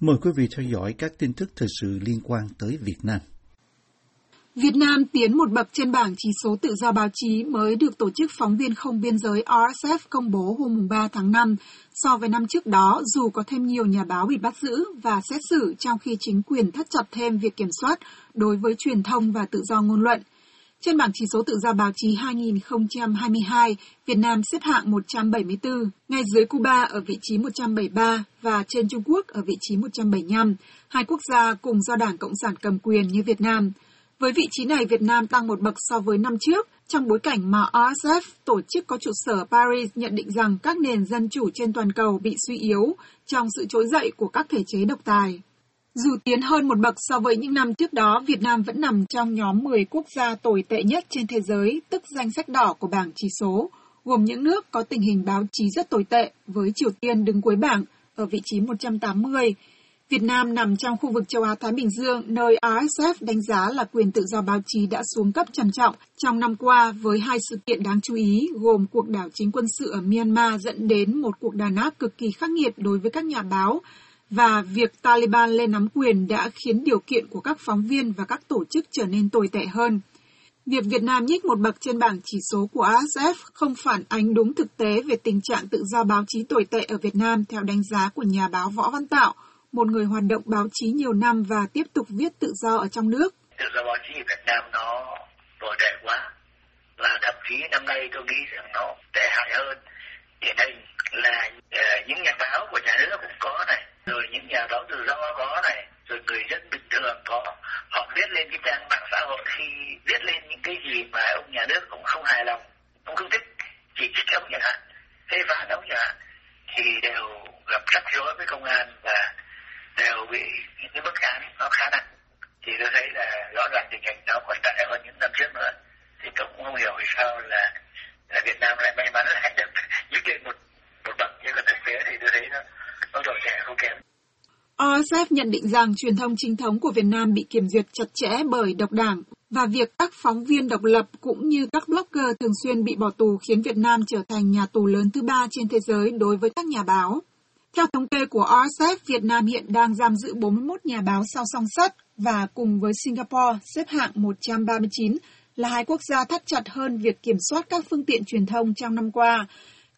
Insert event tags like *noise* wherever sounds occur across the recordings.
Mời quý vị theo dõi các tin tức thời sự liên quan tới Việt Nam. Việt Nam tiến một bậc trên bảng chỉ số tự do báo chí mới được Tổ chức Phóng viên Không Biên giới RSF công bố hôm 3 tháng 5. So với năm trước đó, dù có thêm nhiều nhà báo bị bắt giữ và xét xử trong khi chính quyền thắt chặt thêm việc kiểm soát đối với truyền thông và tự do ngôn luận. Trên bảng chỉ số tự do báo chí 2022, Việt Nam xếp hạng 174, ngay dưới Cuba ở vị trí 173 và trên Trung Quốc ở vị trí 175, hai quốc gia cùng do Đảng Cộng sản cầm quyền như Việt Nam. Với vị trí này, Việt Nam tăng một bậc so với năm trước, trong bối cảnh mà RSF, tổ chức có trụ sở Paris, nhận định rằng các nền dân chủ trên toàn cầu bị suy yếu trong sự trỗi dậy của các thể chế độc tài. Dù tiến hơn một bậc so với những năm trước đó, Việt Nam vẫn nằm trong nhóm 10 quốc gia tồi tệ nhất trên thế giới, tức danh sách đỏ của bảng chỉ số, gồm những nước có tình hình báo chí rất tồi tệ, với Triều Tiên đứng cuối bảng ở vị trí 180. Việt Nam nằm trong khu vực châu Á-Thái Bình Dương, nơi RSF đánh giá là quyền tự do báo chí đã xuống cấp trầm trọng trong năm qua với hai sự kiện đáng chú ý, gồm cuộc đảo chính quân sự ở Myanmar dẫn đến một cuộc đàn áp cực kỳ khắc nghiệt đối với các nhà báo, và việc Taliban lên nắm quyền đã khiến điều kiện của các phóng viên và các tổ chức trở nên tồi tệ hơn. Việc Việt Nam nhích một bậc trên bảng chỉ số của ASF không phản ánh đúng thực tế về tình trạng tự do báo chí tồi tệ ở Việt Nam theo đánh giá của nhà báo Võ Văn Tạo, một người hoạt động báo chí nhiều năm và tiếp tục viết tự do ở trong nước. Tự do báo chí ở Việt Nam nó tồi tệ quá, và thậm chí năm nay tôi nghĩ rằng nó tệ hại hơn. Điển hình là ờ, những nhà báo của nhà nước cũng có này, rồi những nhà báo tự do có này rồi người dân bình thường có họ viết lên cái trang mạng xã hội khi viết lên những cái gì mà ông nhà nước cũng không hài lòng ông không thích chỉ trích ông chẳng hạn phê phán ông chẳng hạn thì đều gặp rắc rối với công an và đều bị những cái bức án nó khá nặng. Thì tôi thấy là rõ ràng tình hình nó còn tệ hơn những năm trước nữa. Thì tôi cũng không hiểu vì sao là, là Việt Nam lại may mắn lại *laughs* được như trên một bậc như là thực tế thì tôi thấy nó nó tồi tệ không kém OSF nhận định rằng truyền thông chính thống của Việt Nam bị kiểm duyệt chặt chẽ bởi độc đảng và việc các phóng viên độc lập cũng như các blogger thường xuyên bị bỏ tù khiến Việt Nam trở thành nhà tù lớn thứ ba trên thế giới đối với các nhà báo. Theo thống kê của RSF, Việt Nam hiện đang giam giữ 41 nhà báo sau song sắt và cùng với Singapore xếp hạng 139 là hai quốc gia thắt chặt hơn việc kiểm soát các phương tiện truyền thông trong năm qua.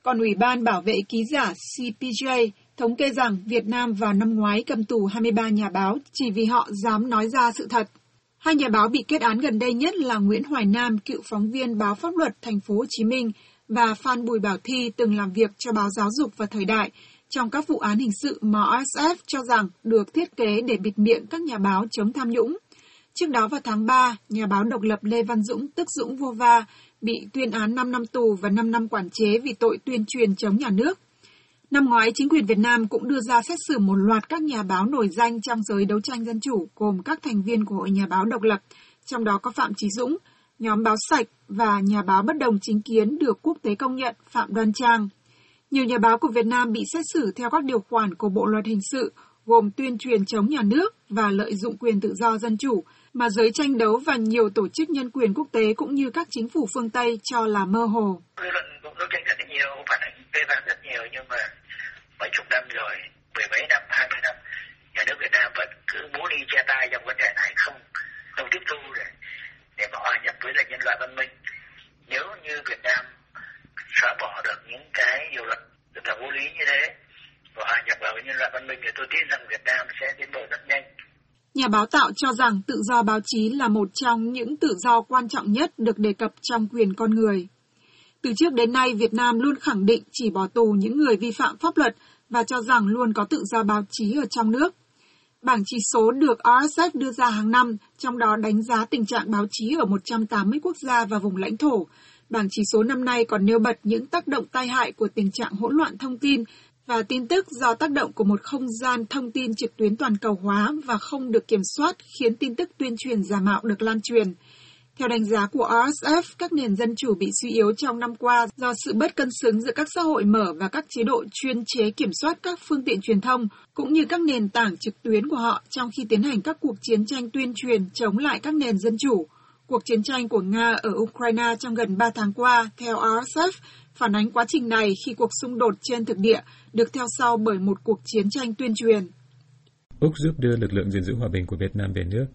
Còn Ủy ban Bảo vệ Ký giả CPJ thống kê rằng Việt Nam vào năm ngoái cầm tù 23 nhà báo chỉ vì họ dám nói ra sự thật. Hai nhà báo bị kết án gần đây nhất là Nguyễn Hoài Nam, cựu phóng viên báo pháp luật thành phố Hồ Chí Minh và Phan Bùi Bảo Thi từng làm việc cho báo Giáo dục và Thời đại trong các vụ án hình sự mà OSF cho rằng được thiết kế để bịt miệng các nhà báo chống tham nhũng. Trước đó vào tháng 3, nhà báo độc lập Lê Văn Dũng, tức Dũng Vô Va, bị tuyên án 5 năm tù và 5 năm quản chế vì tội tuyên truyền chống nhà nước. Năm ngoái, chính quyền Việt Nam cũng đưa ra xét xử một loạt các nhà báo nổi danh trong giới đấu tranh dân chủ, gồm các thành viên của Hội Nhà báo độc lập, trong đó có Phạm Trí Dũng, nhóm báo sạch và nhà báo bất đồng chính kiến được quốc tế công nhận Phạm Đoan Trang. Nhiều nhà báo của Việt Nam bị xét xử theo các điều khoản của Bộ Luật Hình sự, gồm tuyên truyền chống nhà nước và lợi dụng quyền tự do dân chủ, mà giới tranh đấu và nhiều tổ chức nhân quyền quốc tế cũng như các chính phủ phương Tây cho là mơ hồ. Dư luận cũng rất nhiều, phản ánh rất nhiều, nhưng mà mấy chục năm rồi, mười mấy năm, hai mươi năm, nhà nước Việt Nam vẫn cứ bố đi che tay trong vấn đề này không không tiếp thu để để mà hòa nhập với lại nhân loại văn minh. Nếu như Việt Nam xóa bỏ được những cái điều luật rất là vô lý như thế và hòa nhập vào với nhân loại văn minh thì tôi tin rằng Việt Nam sẽ tiến bộ rất nhanh. Nhà báo tạo cho rằng tự do báo chí là một trong những tự do quan trọng nhất được đề cập trong quyền con người. Từ trước đến nay, Việt Nam luôn khẳng định chỉ bỏ tù những người vi phạm pháp luật và cho rằng luôn có tự do báo chí ở trong nước. Bảng chỉ số được RSF đưa ra hàng năm, trong đó đánh giá tình trạng báo chí ở 180 quốc gia và vùng lãnh thổ. Bảng chỉ số năm nay còn nêu bật những tác động tai hại của tình trạng hỗn loạn thông tin và tin tức do tác động của một không gian thông tin trực tuyến toàn cầu hóa và không được kiểm soát khiến tin tức tuyên truyền giả mạo được lan truyền. Theo đánh giá của RSF, các nền dân chủ bị suy yếu trong năm qua do sự bất cân xứng giữa các xã hội mở và các chế độ chuyên chế kiểm soát các phương tiện truyền thông, cũng như các nền tảng trực tuyến của họ trong khi tiến hành các cuộc chiến tranh tuyên truyền chống lại các nền dân chủ. Cuộc chiến tranh của Nga ở Ukraine trong gần 3 tháng qua, theo RSF, phản ánh quá trình này khi cuộc xung đột trên thực địa được theo sau bởi một cuộc chiến tranh tuyên truyền. Úc giúp đưa lực lượng gìn giữ hòa bình của Việt Nam về nước.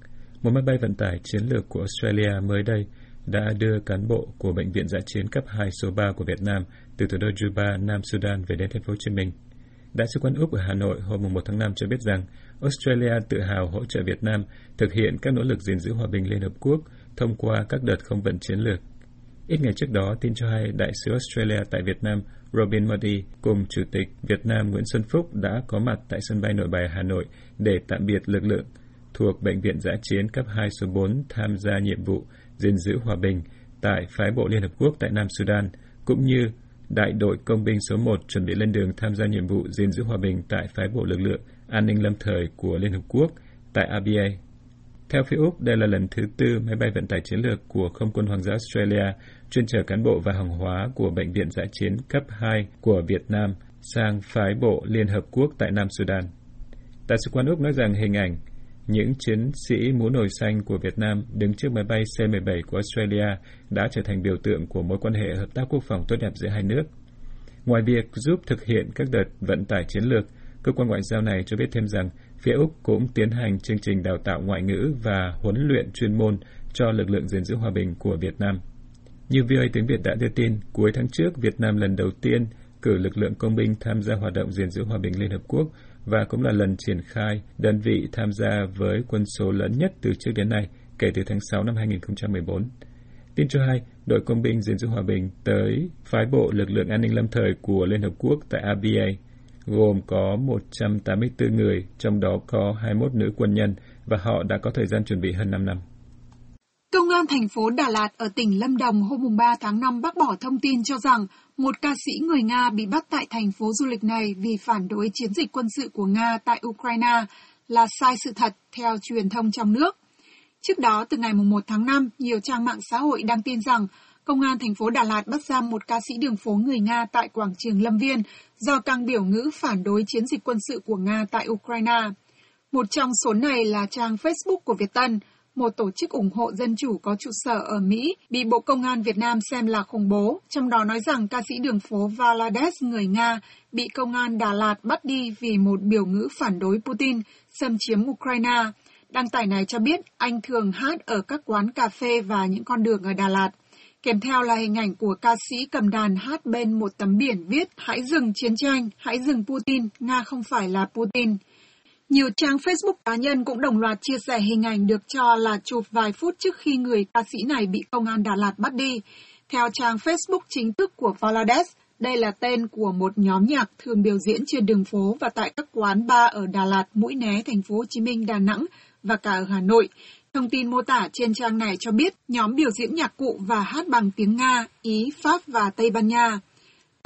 Một máy bay vận tải chiến lược của Australia mới đây đã đưa cán bộ của Bệnh viện Giã chiến cấp 2 số 3 của Việt Nam từ thủ đô Juba, Nam Sudan về đến thành phố Hồ Chí Minh. Đại sứ quán Úc ở Hà Nội hôm 1 tháng 5 cho biết rằng Australia tự hào hỗ trợ Việt Nam thực hiện các nỗ lực gìn giữ hòa bình Liên Hợp Quốc thông qua các đợt không vận chiến lược. Ít ngày trước đó, tin cho hay Đại sứ Australia tại Việt Nam Robin Modi cùng Chủ tịch Việt Nam Nguyễn Xuân Phúc đã có mặt tại sân bay nội bài Hà Nội để tạm biệt lực lượng thuộc Bệnh viện Giã chiến cấp 2 số 4 tham gia nhiệm vụ gìn giữ hòa bình tại phái bộ Liên Hợp Quốc tại Nam Sudan, cũng như đại đội công binh số 1 chuẩn bị lên đường tham gia nhiệm vụ gìn giữ hòa bình tại phái bộ lực lượng an ninh lâm thời của Liên Hợp Quốc tại ABA. Theo phía Úc, đây là lần thứ tư máy bay vận tải chiến lược của Không quân Hoàng gia Australia chuyên chở cán bộ và hàng hóa của Bệnh viện Giã chiến cấp 2 của Việt Nam sang phái bộ Liên Hợp Quốc tại Nam Sudan. Đại sứ quán Úc nói rằng hình ảnh những chiến sĩ mũ nồi xanh của Việt Nam đứng trước máy bay C-17 của Australia đã trở thành biểu tượng của mối quan hệ hợp tác quốc phòng tốt đẹp giữa hai nước. Ngoài việc giúp thực hiện các đợt vận tải chiến lược, cơ quan ngoại giao này cho biết thêm rằng phía Úc cũng tiến hành chương trình đào tạo ngoại ngữ và huấn luyện chuyên môn cho lực lượng gìn giữ hòa bình của Việt Nam. Như VOA tiếng Việt đã đưa tin, cuối tháng trước, Việt Nam lần đầu tiên cử lực lượng công binh tham gia hoạt động gìn giữ hòa bình Liên Hợp Quốc và cũng là lần triển khai đơn vị tham gia với quân số lớn nhất từ trước đến nay kể từ tháng 6 năm 2014. Tin cho hay, đội công binh gìn giữ hòa bình tới phái bộ lực lượng an ninh lâm thời của Liên Hợp Quốc tại ABA, gồm có 184 người, trong đó có 21 nữ quân nhân và họ đã có thời gian chuẩn bị hơn 5 năm. Công an thành phố Đà Lạt ở tỉnh Lâm Đồng hôm 3 tháng 5 bác bỏ thông tin cho rằng một ca sĩ người Nga bị bắt tại thành phố du lịch này vì phản đối chiến dịch quân sự của Nga tại Ukraine là sai sự thật theo truyền thông trong nước. Trước đó, từ ngày 1 tháng 5, nhiều trang mạng xã hội đăng tin rằng Công an thành phố Đà Lạt bắt giam một ca sĩ đường phố người Nga tại quảng trường Lâm Viên do căng biểu ngữ phản đối chiến dịch quân sự của Nga tại Ukraine. Một trong số này là trang Facebook của Việt Tân, một tổ chức ủng hộ dân chủ có trụ sở ở Mỹ, bị Bộ Công an Việt Nam xem là khủng bố, trong đó nói rằng ca sĩ đường phố Valades người Nga bị Công an Đà Lạt bắt đi vì một biểu ngữ phản đối Putin xâm chiếm Ukraine. Đăng tải này cho biết anh thường hát ở các quán cà phê và những con đường ở Đà Lạt. Kèm theo là hình ảnh của ca sĩ cầm đàn hát bên một tấm biển viết Hãy dừng chiến tranh, hãy dừng Putin, Nga không phải là Putin. Nhiều trang Facebook cá nhân cũng đồng loạt chia sẻ hình ảnh được cho là chụp vài phút trước khi người ca sĩ này bị công an Đà Lạt bắt đi. Theo trang Facebook chính thức của Valades, đây là tên của một nhóm nhạc thường biểu diễn trên đường phố và tại các quán bar ở Đà Lạt, Mũi Né, thành phố Hồ Chí Minh, Đà Nẵng và cả ở Hà Nội. Thông tin mô tả trên trang này cho biết nhóm biểu diễn nhạc cụ và hát bằng tiếng Nga, Ý, Pháp và Tây Ban Nha.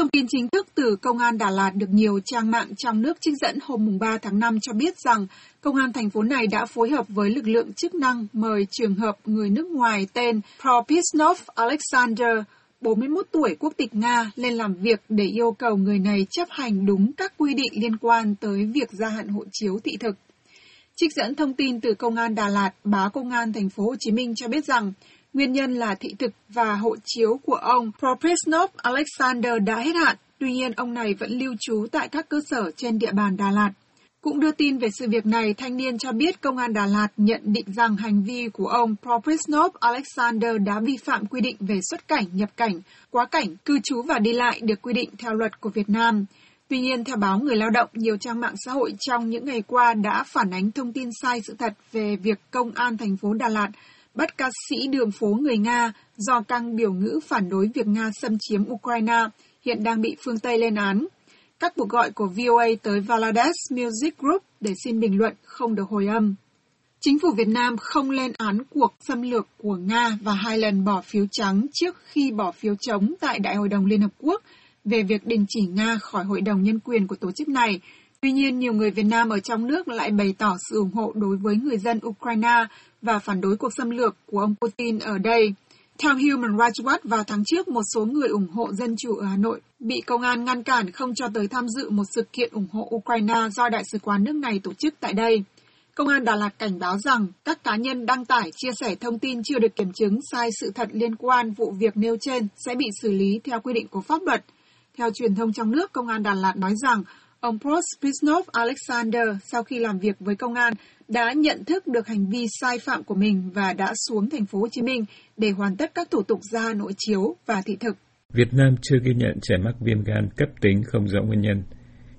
Thông tin chính thức từ Công an Đà Lạt được nhiều trang mạng trong nước trích dẫn hôm 3 tháng 5 cho biết rằng Công an thành phố này đã phối hợp với lực lượng chức năng mời trường hợp người nước ngoài tên Propisnov Alexander, 41 tuổi quốc tịch Nga, lên làm việc để yêu cầu người này chấp hành đúng các quy định liên quan tới việc gia hạn hộ chiếu thị thực. Trích dẫn thông tin từ Công an Đà Lạt, báo Công an thành phố Hồ Chí Minh cho biết rằng Nguyên nhân là thị thực và hộ chiếu của ông Propresnov Alexander đã hết hạn, tuy nhiên ông này vẫn lưu trú tại các cơ sở trên địa bàn Đà Lạt. Cũng đưa tin về sự việc này, thanh niên cho biết công an Đà Lạt nhận định rằng hành vi của ông Propresnov Alexander đã vi phạm quy định về xuất cảnh, nhập cảnh, quá cảnh, cư trú và đi lại được quy định theo luật của Việt Nam. Tuy nhiên, theo báo Người Lao động, nhiều trang mạng xã hội trong những ngày qua đã phản ánh thông tin sai sự thật về việc công an thành phố Đà Lạt bắt ca sĩ đường phố người Nga do căng biểu ngữ phản đối việc Nga xâm chiếm Ukraine, hiện đang bị phương Tây lên án. Các cuộc gọi của VOA tới Valades Music Group để xin bình luận không được hồi âm. Chính phủ Việt Nam không lên án cuộc xâm lược của Nga và hai lần bỏ phiếu trắng trước khi bỏ phiếu chống tại Đại hội đồng Liên Hợp Quốc về việc đình chỉ Nga khỏi Hội đồng Nhân quyền của tổ chức này. Tuy nhiên, nhiều người Việt Nam ở trong nước lại bày tỏ sự ủng hộ đối với người dân Ukraine và phản đối cuộc xâm lược của ông Putin ở đây. Theo Human Rights Watch, vào tháng trước, một số người ủng hộ dân chủ ở Hà Nội bị công an ngăn cản không cho tới tham dự một sự kiện ủng hộ Ukraine do Đại sứ quán nước này tổ chức tại đây. Công an Đà Lạt cảnh báo rằng các cá nhân đăng tải chia sẻ thông tin chưa được kiểm chứng sai sự thật liên quan vụ việc nêu trên sẽ bị xử lý theo quy định của pháp luật. Theo truyền thông trong nước, Công an Đà Lạt nói rằng Ông Prospisnov Alexander sau khi làm việc với công an đã nhận thức được hành vi sai phạm của mình và đã xuống thành phố Hồ Chí Minh để hoàn tất các thủ tục ra nội chiếu và thị thực. Việt Nam chưa ghi nhận trẻ mắc viêm gan cấp tính không rõ nguyên nhân.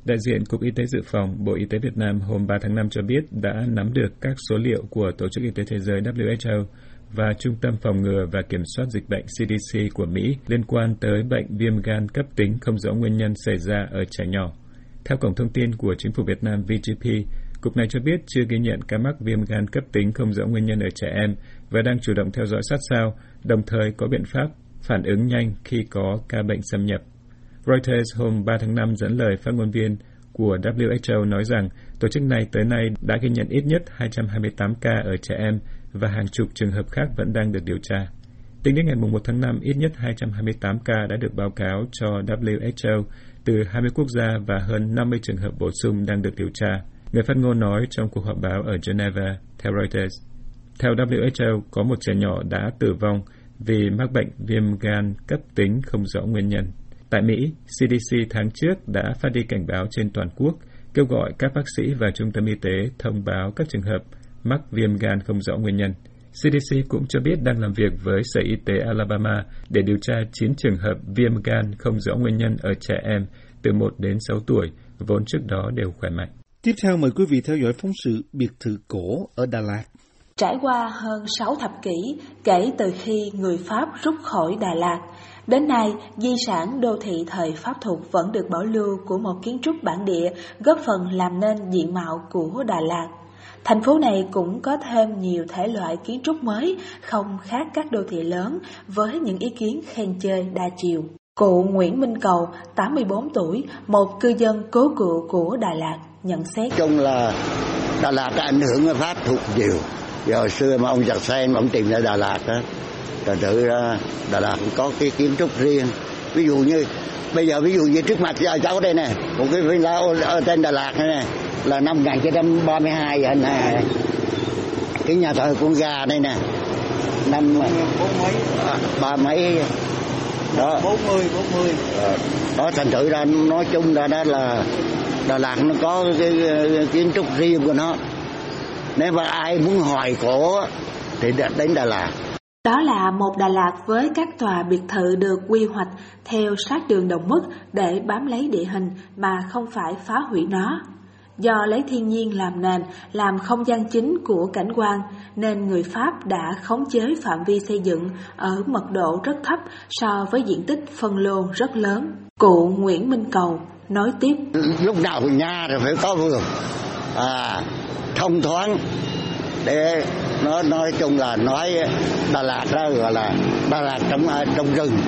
Đại diện Cục Y tế Dự phòng Bộ Y tế Việt Nam hôm 3 tháng 5 cho biết đã nắm được các số liệu của Tổ chức Y tế Thế giới WHO và Trung tâm Phòng ngừa và Kiểm soát Dịch bệnh CDC của Mỹ liên quan tới bệnh viêm gan cấp tính không rõ nguyên nhân xảy ra ở trẻ nhỏ. Theo Cổng Thông tin của Chính phủ Việt Nam VGP, Cục này cho biết chưa ghi nhận ca mắc viêm gan cấp tính không rõ nguyên nhân ở trẻ em và đang chủ động theo dõi sát sao, đồng thời có biện pháp phản ứng nhanh khi có ca bệnh xâm nhập. Reuters hôm 3 tháng 5 dẫn lời phát ngôn viên của WHO nói rằng tổ chức này tới nay đã ghi nhận ít nhất 228 ca ở trẻ em và hàng chục trường hợp khác vẫn đang được điều tra. Tính đến ngày 1 tháng 5, ít nhất 228 ca đã được báo cáo cho WHO từ 20 quốc gia và hơn 50 trường hợp bổ sung đang được điều tra. Người phát ngôn nói trong cuộc họp báo ở Geneva, theo Reuters. Theo WHO, có một trẻ nhỏ đã tử vong vì mắc bệnh viêm gan cấp tính không rõ nguyên nhân. Tại Mỹ, CDC tháng trước đã phát đi cảnh báo trên toàn quốc, kêu gọi các bác sĩ và trung tâm y tế thông báo các trường hợp mắc viêm gan không rõ nguyên nhân. CDC cũng cho biết đang làm việc với Sở Y tế Alabama để điều tra 9 trường hợp viêm gan không rõ nguyên nhân ở trẻ em từ 1 đến 6 tuổi, vốn trước đó đều khỏe mạnh. Tiếp theo mời quý vị theo dõi phóng sự biệt thự cổ ở Đà Lạt. Trải qua hơn 6 thập kỷ kể từ khi người Pháp rút khỏi Đà Lạt, đến nay di sản đô thị thời Pháp thuộc vẫn được bảo lưu của một kiến trúc bản địa góp phần làm nên diện mạo của Đà Lạt. Thành phố này cũng có thêm nhiều thể loại kiến trúc mới không khác các đô thị lớn với những ý kiến khen chơi đa chiều. Cụ Nguyễn Minh Cầu, 84 tuổi, một cư dân cố cựu của Đà Lạt, nhận xét. Chung là Đà Lạt đã ảnh hưởng Pháp thuộc nhiều. Giờ hồi xưa mà ông giặc sen, ông tìm ra Đà Lạt đó, thật sự ra Đà Lạt có cái kiến trúc riêng. Ví dụ như bây giờ ví dụ như trước mặt cháu đây nè, một cái villa ở trên Đà Lạt này nè, là năm 1932 vậy nè. Cái nhà thờ con gà đây nè, năm ba mấy đó 40 40 đó thành thử ra nói chung ra đó là Đà Lạt nó có cái, cái kiến trúc riêng của nó nếu mà ai muốn hỏi cổ thì đến Đà Lạt đó là một Đà Lạt với các tòa biệt thự được quy hoạch theo sát đường đồng mức để bám lấy địa hình mà không phải phá hủy nó. Do lấy thiên nhiên làm nền, làm không gian chính của cảnh quan, nên người Pháp đã khống chế phạm vi xây dựng ở mật độ rất thấp so với diện tích phân lô rất lớn. Cụ Nguyễn Minh Cầu nói tiếp. Lúc nào nhà thì phải có vườn, à, thông thoáng, để nó nói chung là nói Đà Lạt đó gọi là Đà Lạt trong à, trong rừng.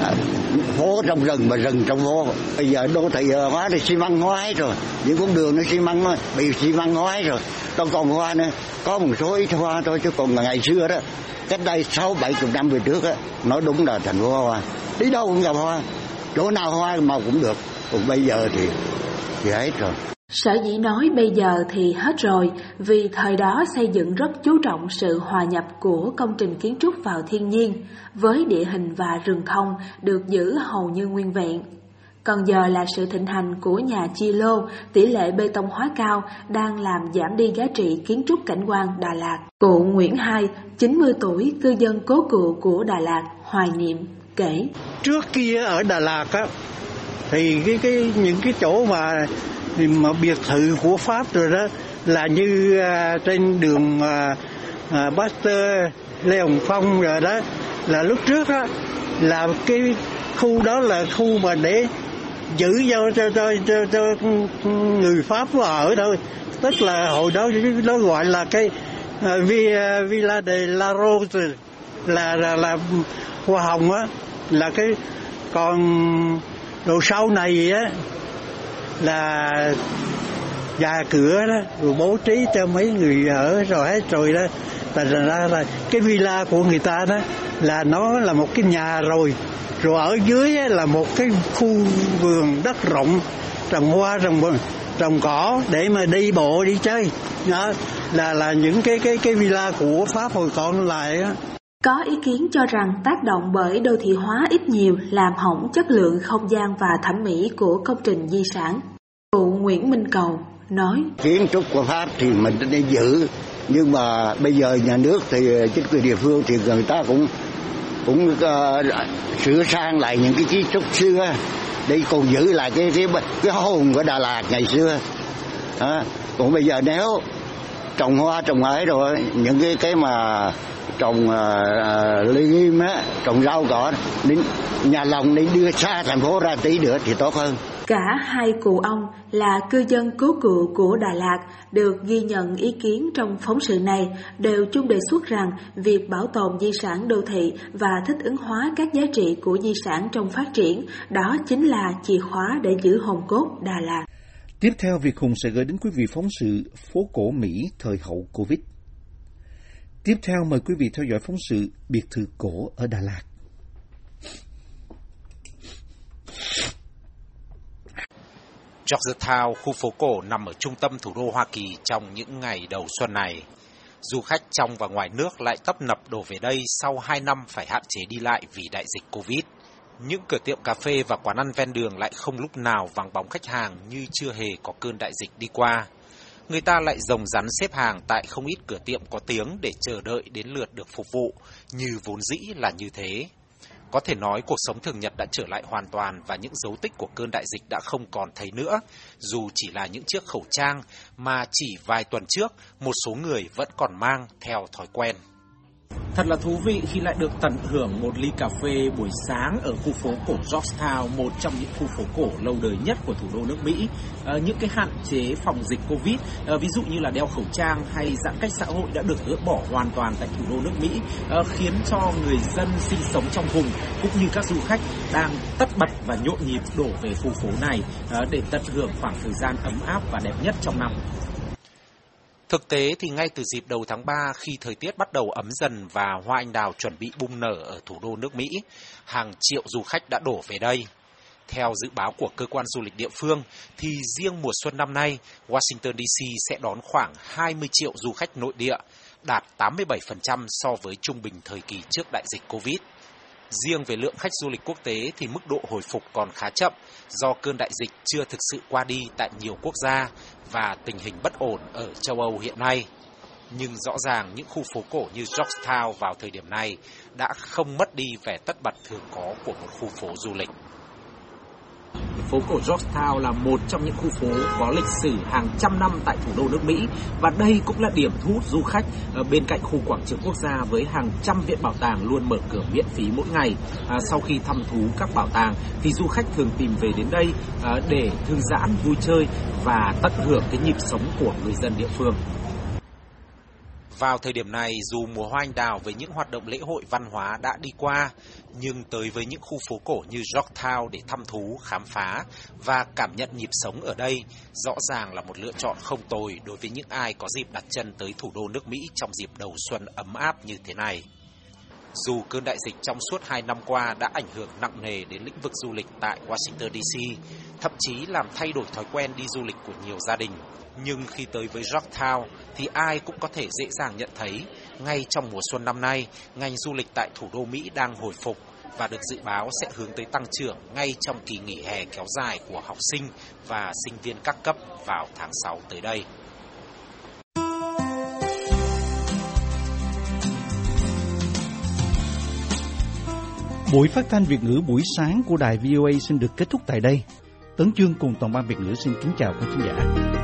Phố trong rừng mà rừng trong phố. Bây giờ đô thị hóa thì xi măng hóa rồi. Những con đường nó xi măng bị xi măng hóa rồi. Đâu còn hoa nữa có một số ít hoa thôi chứ còn ngày xưa đó cách đây sáu bảy chục năm về trước á nói đúng là thành phố hoa đi đâu cũng gặp hoa. Chỗ nào hoa màu cũng được còn bây giờ thì thì hết rồi Sở dĩ nói bây giờ thì hết rồi vì thời đó xây dựng rất chú trọng sự hòa nhập của công trình kiến trúc vào thiên nhiên với địa hình và rừng thông được giữ hầu như nguyên vẹn. Còn giờ là sự thịnh hành của nhà chi lô, tỷ lệ bê tông hóa cao đang làm giảm đi giá trị kiến trúc cảnh quan Đà Lạt. Cụ Nguyễn Hai, 90 tuổi, cư dân cố cựu của Đà Lạt, hoài niệm, kể. Trước kia ở Đà Lạt á, thì cái, cái những cái chỗ mà mà biệt thự của Pháp rồi đó là như à, trên đường à, à, Pasteur Lê Hồng Phong rồi đó là lúc trước á là cái khu đó là khu mà để giữ cho cho cho cho, cho người Pháp ở thôi. Tức là hồi đó nó gọi là cái uh, Villa de la Rose là là, là hoa hồng á là cái còn rồi sau này á, là nhà cửa đó, rồi bố trí cho mấy người ở rồi hết rồi đó. Là ra là cái villa của người ta đó là nó là một cái nhà rồi. Rồi ở dưới là một cái khu vườn đất rộng, trồng hoa, trồng trồng cỏ để mà đi bộ, đi chơi. Đó, là là những cái cái cái villa của pháp hồi còn lại á có ý kiến cho rằng tác động bởi đô thị hóa ít nhiều làm hỏng chất lượng không gian và thẩm mỹ của công trình di sản. Cụ Nguyễn Minh Cầu nói kiến trúc của Pháp thì mình nên giữ nhưng mà bây giờ nhà nước thì chính quyền địa phương thì người ta cũng cũng uh, sửa sang lại những cái kiến trúc xưa. Để còn giữ lại cái cái cái hồn của Đà Lạt ngày xưa. À, còn bây giờ nếu trồng hoa trồng ấy rồi những cái cái mà trồng uh, ly nghiêm á trồng rau cỏ đến nhà lòng đi đưa xa thành phố ra tí nữa thì tốt hơn Cả hai cụ ông là cư dân cố cựu của Đà Lạt được ghi nhận ý kiến trong phóng sự này đều chung đề xuất rằng việc bảo tồn di sản đô thị và thích ứng hóa các giá trị của di sản trong phát triển đó chính là chìa khóa để giữ hồn cốt Đà Lạt. Tiếp theo, Việt Hùng sẽ gửi đến quý vị phóng sự phố cổ Mỹ thời hậu Covid. Tiếp theo, mời quý vị theo dõi phóng sự biệt thự cổ ở Đà Lạt. Georgetown, khu phố cổ nằm ở trung tâm thủ đô Hoa Kỳ trong những ngày đầu xuân này. Du khách trong và ngoài nước lại tấp nập đổ về đây sau 2 năm phải hạn chế đi lại vì đại dịch Covid. Những cửa tiệm cà phê và quán ăn ven đường lại không lúc nào vắng bóng khách hàng như chưa hề có cơn đại dịch đi qua. Người ta lại rồng rắn xếp hàng tại không ít cửa tiệm có tiếng để chờ đợi đến lượt được phục vụ, như vốn dĩ là như thế. Có thể nói cuộc sống thường nhật đã trở lại hoàn toàn và những dấu tích của cơn đại dịch đã không còn thấy nữa, dù chỉ là những chiếc khẩu trang mà chỉ vài tuần trước một số người vẫn còn mang theo thói quen. Thật là thú vị khi lại được tận hưởng một ly cà phê buổi sáng ở khu phố cổ Georgetown, một trong những khu phố cổ lâu đời nhất của thủ đô nước Mỹ. À, những cái hạn chế phòng dịch Covid, à, ví dụ như là đeo khẩu trang hay giãn cách xã hội đã được gỡ bỏ hoàn toàn tại thủ đô nước Mỹ, à, khiến cho người dân sinh sống trong vùng cũng như các du khách đang tất bật và nhộn nhịp đổ về khu phố này à, để tận hưởng khoảng thời gian ấm áp và đẹp nhất trong năm. Thực tế thì ngay từ dịp đầu tháng 3 khi thời tiết bắt đầu ấm dần và hoa anh đào chuẩn bị bung nở ở thủ đô nước Mỹ, hàng triệu du khách đã đổ về đây. Theo dự báo của cơ quan du lịch địa phương thì riêng mùa xuân năm nay, Washington DC sẽ đón khoảng 20 triệu du khách nội địa, đạt 87% so với trung bình thời kỳ trước đại dịch Covid. Riêng về lượng khách du lịch quốc tế thì mức độ hồi phục còn khá chậm do cơn đại dịch chưa thực sự qua đi tại nhiều quốc gia và tình hình bất ổn ở châu Âu hiện nay. Nhưng rõ ràng những khu phố cổ như Georgetown vào thời điểm này đã không mất đi vẻ tất bật thường có của một khu phố du lịch. Phố cổ Georgetown là một trong những khu phố có lịch sử hàng trăm năm tại thủ đô nước Mỹ và đây cũng là điểm thu hút du khách ờ, bên cạnh khu quảng trường quốc gia với hàng trăm viện bảo tàng luôn mở cửa miễn phí mỗi ngày. À, sau khi thăm thú các bảo tàng thì du khách thường tìm về đến đây à, để thư giãn, vui chơi và tận hưởng cái nhịp sống của người dân địa phương. Vào thời điểm này, dù mùa hoa anh đào với những hoạt động lễ hội văn hóa đã đi qua, nhưng tới với những khu phố cổ như Georgetown để thăm thú, khám phá và cảm nhận nhịp sống ở đây, rõ ràng là một lựa chọn không tồi đối với những ai có dịp đặt chân tới thủ đô nước Mỹ trong dịp đầu xuân ấm áp như thế này. Dù cơn đại dịch trong suốt 2 năm qua đã ảnh hưởng nặng nề đến lĩnh vực du lịch tại Washington DC, thậm chí làm thay đổi thói quen đi du lịch của nhiều gia đình, nhưng khi tới với Georgetown thì ai cũng có thể dễ dàng nhận thấy, ngay trong mùa xuân năm nay, ngành du lịch tại thủ đô Mỹ đang hồi phục và được dự báo sẽ hướng tới tăng trưởng ngay trong kỳ nghỉ hè kéo dài của học sinh và sinh viên các cấp vào tháng 6 tới đây. Buổi phát thanh Việt ngữ buổi sáng của đài VOA xin được kết thúc tại đây. Tấn Chương cùng toàn ban Việt ngữ xin kính chào quý khán giả.